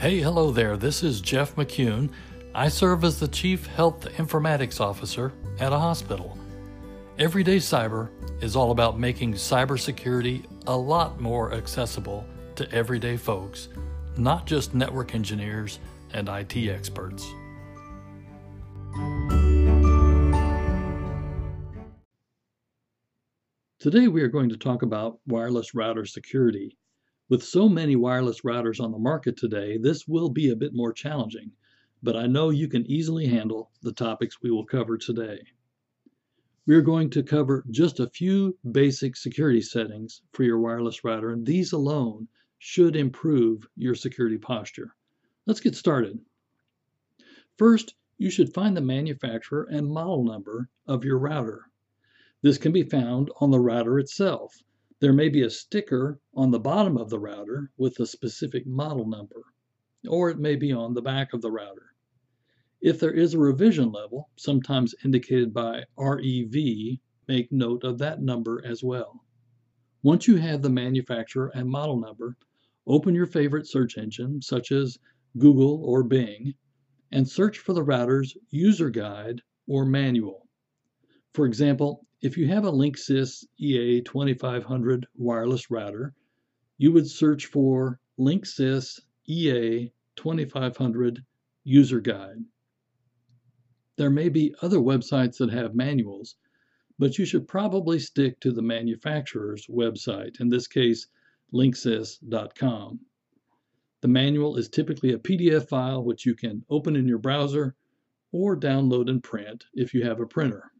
Hey, hello there. This is Jeff McCune. I serve as the Chief Health Informatics Officer at a hospital. Everyday Cyber is all about making cybersecurity a lot more accessible to everyday folks, not just network engineers and IT experts. Today, we are going to talk about wireless router security. With so many wireless routers on the market today, this will be a bit more challenging, but I know you can easily handle the topics we will cover today. We are going to cover just a few basic security settings for your wireless router, and these alone should improve your security posture. Let's get started. First, you should find the manufacturer and model number of your router. This can be found on the router itself there may be a sticker on the bottom of the router with a specific model number, or it may be on the back of the router. If there is a revision level, sometimes indicated by REV, make note of that number as well. Once you have the manufacturer and model number, open your favorite search engine, such as Google or Bing, and search for the router's user guide or manual. For example, if you have a Linksys EA2500 wireless router, you would search for Linksys EA2500 user guide. There may be other websites that have manuals, but you should probably stick to the manufacturer's website, in this case, linksys.com. The manual is typically a PDF file which you can open in your browser or download and print if you have a printer.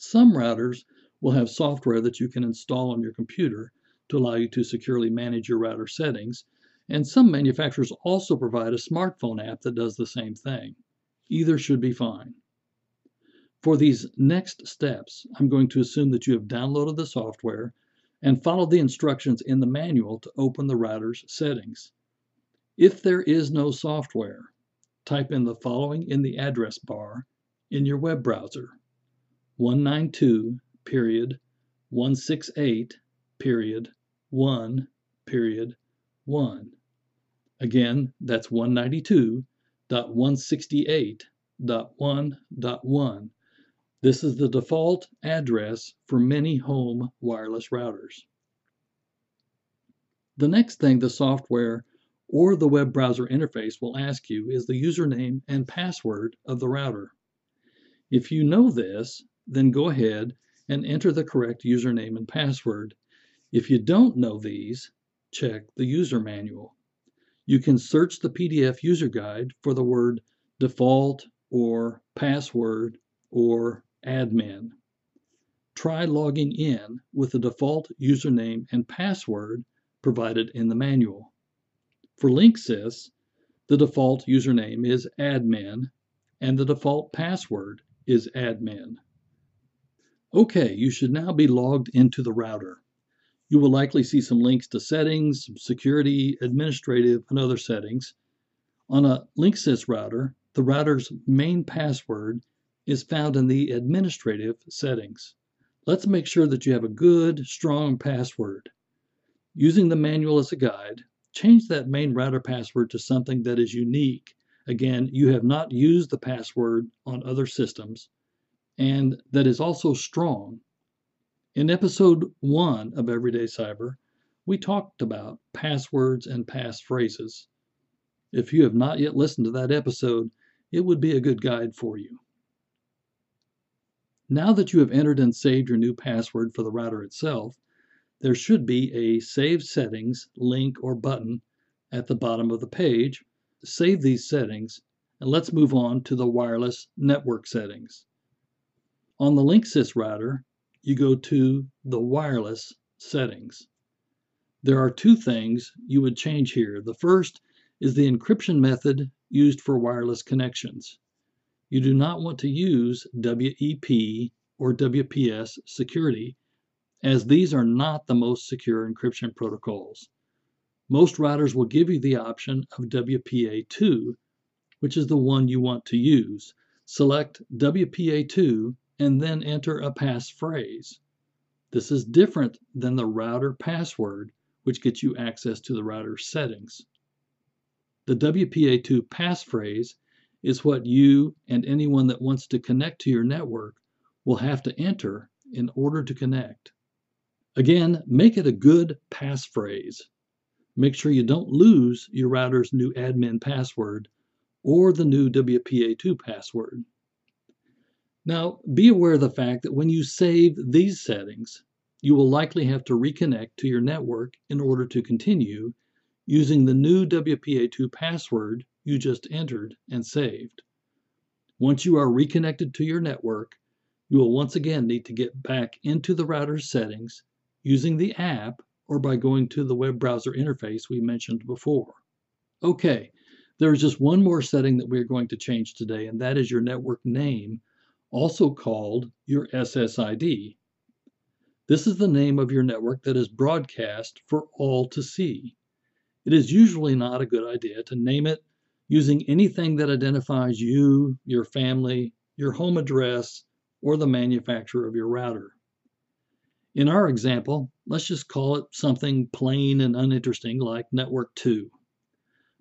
Some routers will have software that you can install on your computer to allow you to securely manage your router settings, and some manufacturers also provide a smartphone app that does the same thing. Either should be fine. For these next steps, I'm going to assume that you have downloaded the software and followed the instructions in the manual to open the router's settings. If there is no software, type in the following in the address bar in your web browser 192 period 168 period 1 period 1. Again, that's 192.168.1.1. This is the default address for many home wireless routers. The next thing the software or the web browser interface will ask you is the username and password of the router. If you know this, then go ahead and enter the correct username and password. If you don't know these, check the user manual. You can search the PDF user guide for the word default or password or admin. Try logging in with the default username and password provided in the manual. For Linksys, the default username is admin and the default password is admin. Okay, you should now be logged into the router. You will likely see some links to settings, security, administrative, and other settings. On a Linksys router, the router's main password is found in the administrative settings. Let's make sure that you have a good, strong password. Using the manual as a guide, change that main router password to something that is unique. Again, you have not used the password on other systems and that is also strong. In episode one of Everyday Cyber, we talked about passwords and passphrases. If you have not yet listened to that episode, it would be a good guide for you. Now that you have entered and saved your new password for the router itself, there should be a Save Settings link or button at the bottom of the page. Save these settings, and let's move on to the wireless network settings. On the Linksys router, you go to the wireless settings. There are two things you would change here. The first is the encryption method used for wireless connections. You do not want to use WEP or WPS security, as these are not the most secure encryption protocols. Most routers will give you the option of WPA2, which is the one you want to use. Select WPA2 and then enter a passphrase. This is different than the router password, which gets you access to the router settings. The WPA2 passphrase is what you and anyone that wants to connect to your network will have to enter in order to connect. Again, make it a good passphrase. Make sure you don't lose your router's new admin password or the new WPA2 password. Now, be aware of the fact that when you save these settings, you will likely have to reconnect to your network in order to continue using the new WPA2 password you just entered and saved. Once you are reconnected to your network, you will once again need to get back into the router's settings using the app or by going to the web browser interface we mentioned before. Okay, there is just one more setting that we're going to change today, and that is your network name, also called your SSID. This is the name of your network that is broadcast for all to see. It is usually not a good idea to name it using anything that identifies you, your family, your home address, or the manufacturer of your router. In our example, let's just call it something plain and uninteresting like Network 2,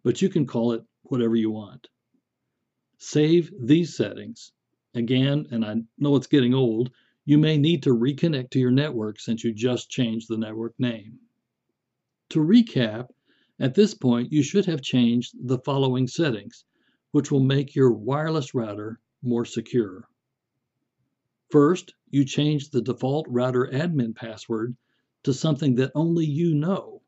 but you can call it whatever you want. Save these settings. Again, and I know it's getting old, you may need to reconnect to your network since you just changed the network name. To recap, at this point you should have changed the following settings, which will make your wireless router more secure. First, you change the default router admin password to something that only you know,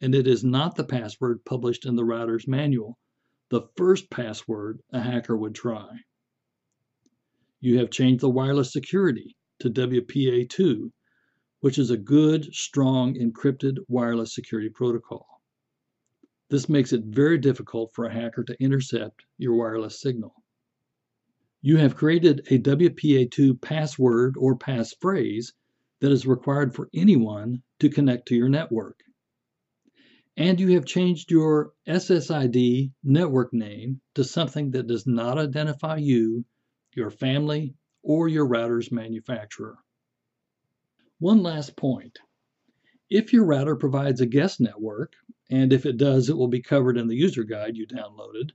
and it is not the password published in the router's manual, the first password a hacker would try. You have changed the wireless security to WPA2, which is a good, strong encrypted wireless security protocol. This makes it very difficult for a hacker to intercept your wireless signal. You have created a WPA2 password or passphrase that is required for anyone to connect to your network. And you have changed your SSID network name to something that does not identify you, your family, or your router's manufacturer. One last point. If your router provides a guest network, and if it does, it will be covered in the user guide you downloaded,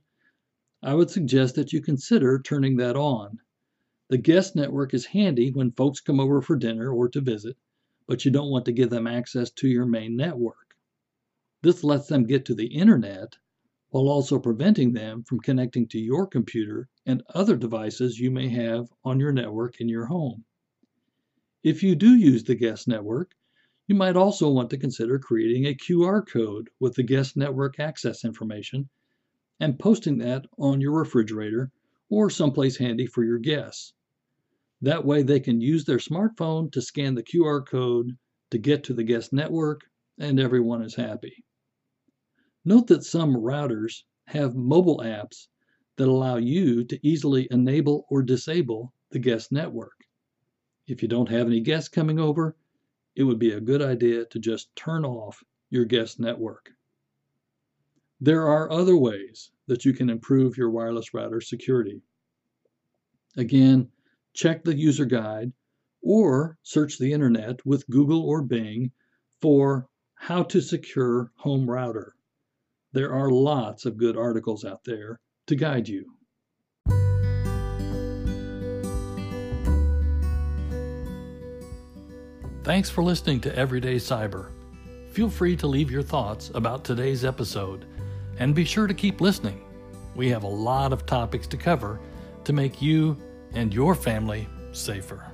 I would suggest that you consider turning that on. The guest network is handy when folks come over for dinner or to visit, but you don't want to give them access to your main network. This lets them get to the internet while also preventing them from connecting to your computer and other devices you may have on your network in your home. If you do use the guest network, you might also want to consider creating a QR code with the guest network access information and posting that on your refrigerator or someplace handy for your guests. That way they can use their smartphone to scan the QR code to get to the guest network and everyone is happy. Note that some routers have mobile apps that allow you to easily enable or disable the guest network. If you don't have any guests coming over, it would be a good idea to just turn off your guest network. There are other ways that you can improve your wireless router security. Again, check the user guide or search the internet with Google or Bing for how to secure home router. There are lots of good articles out there to guide you. Thanks for listening to Everyday Cyber. Feel free to leave your thoughts about today's episode and be sure to keep listening. We have a lot of topics to cover to make you and your family safer.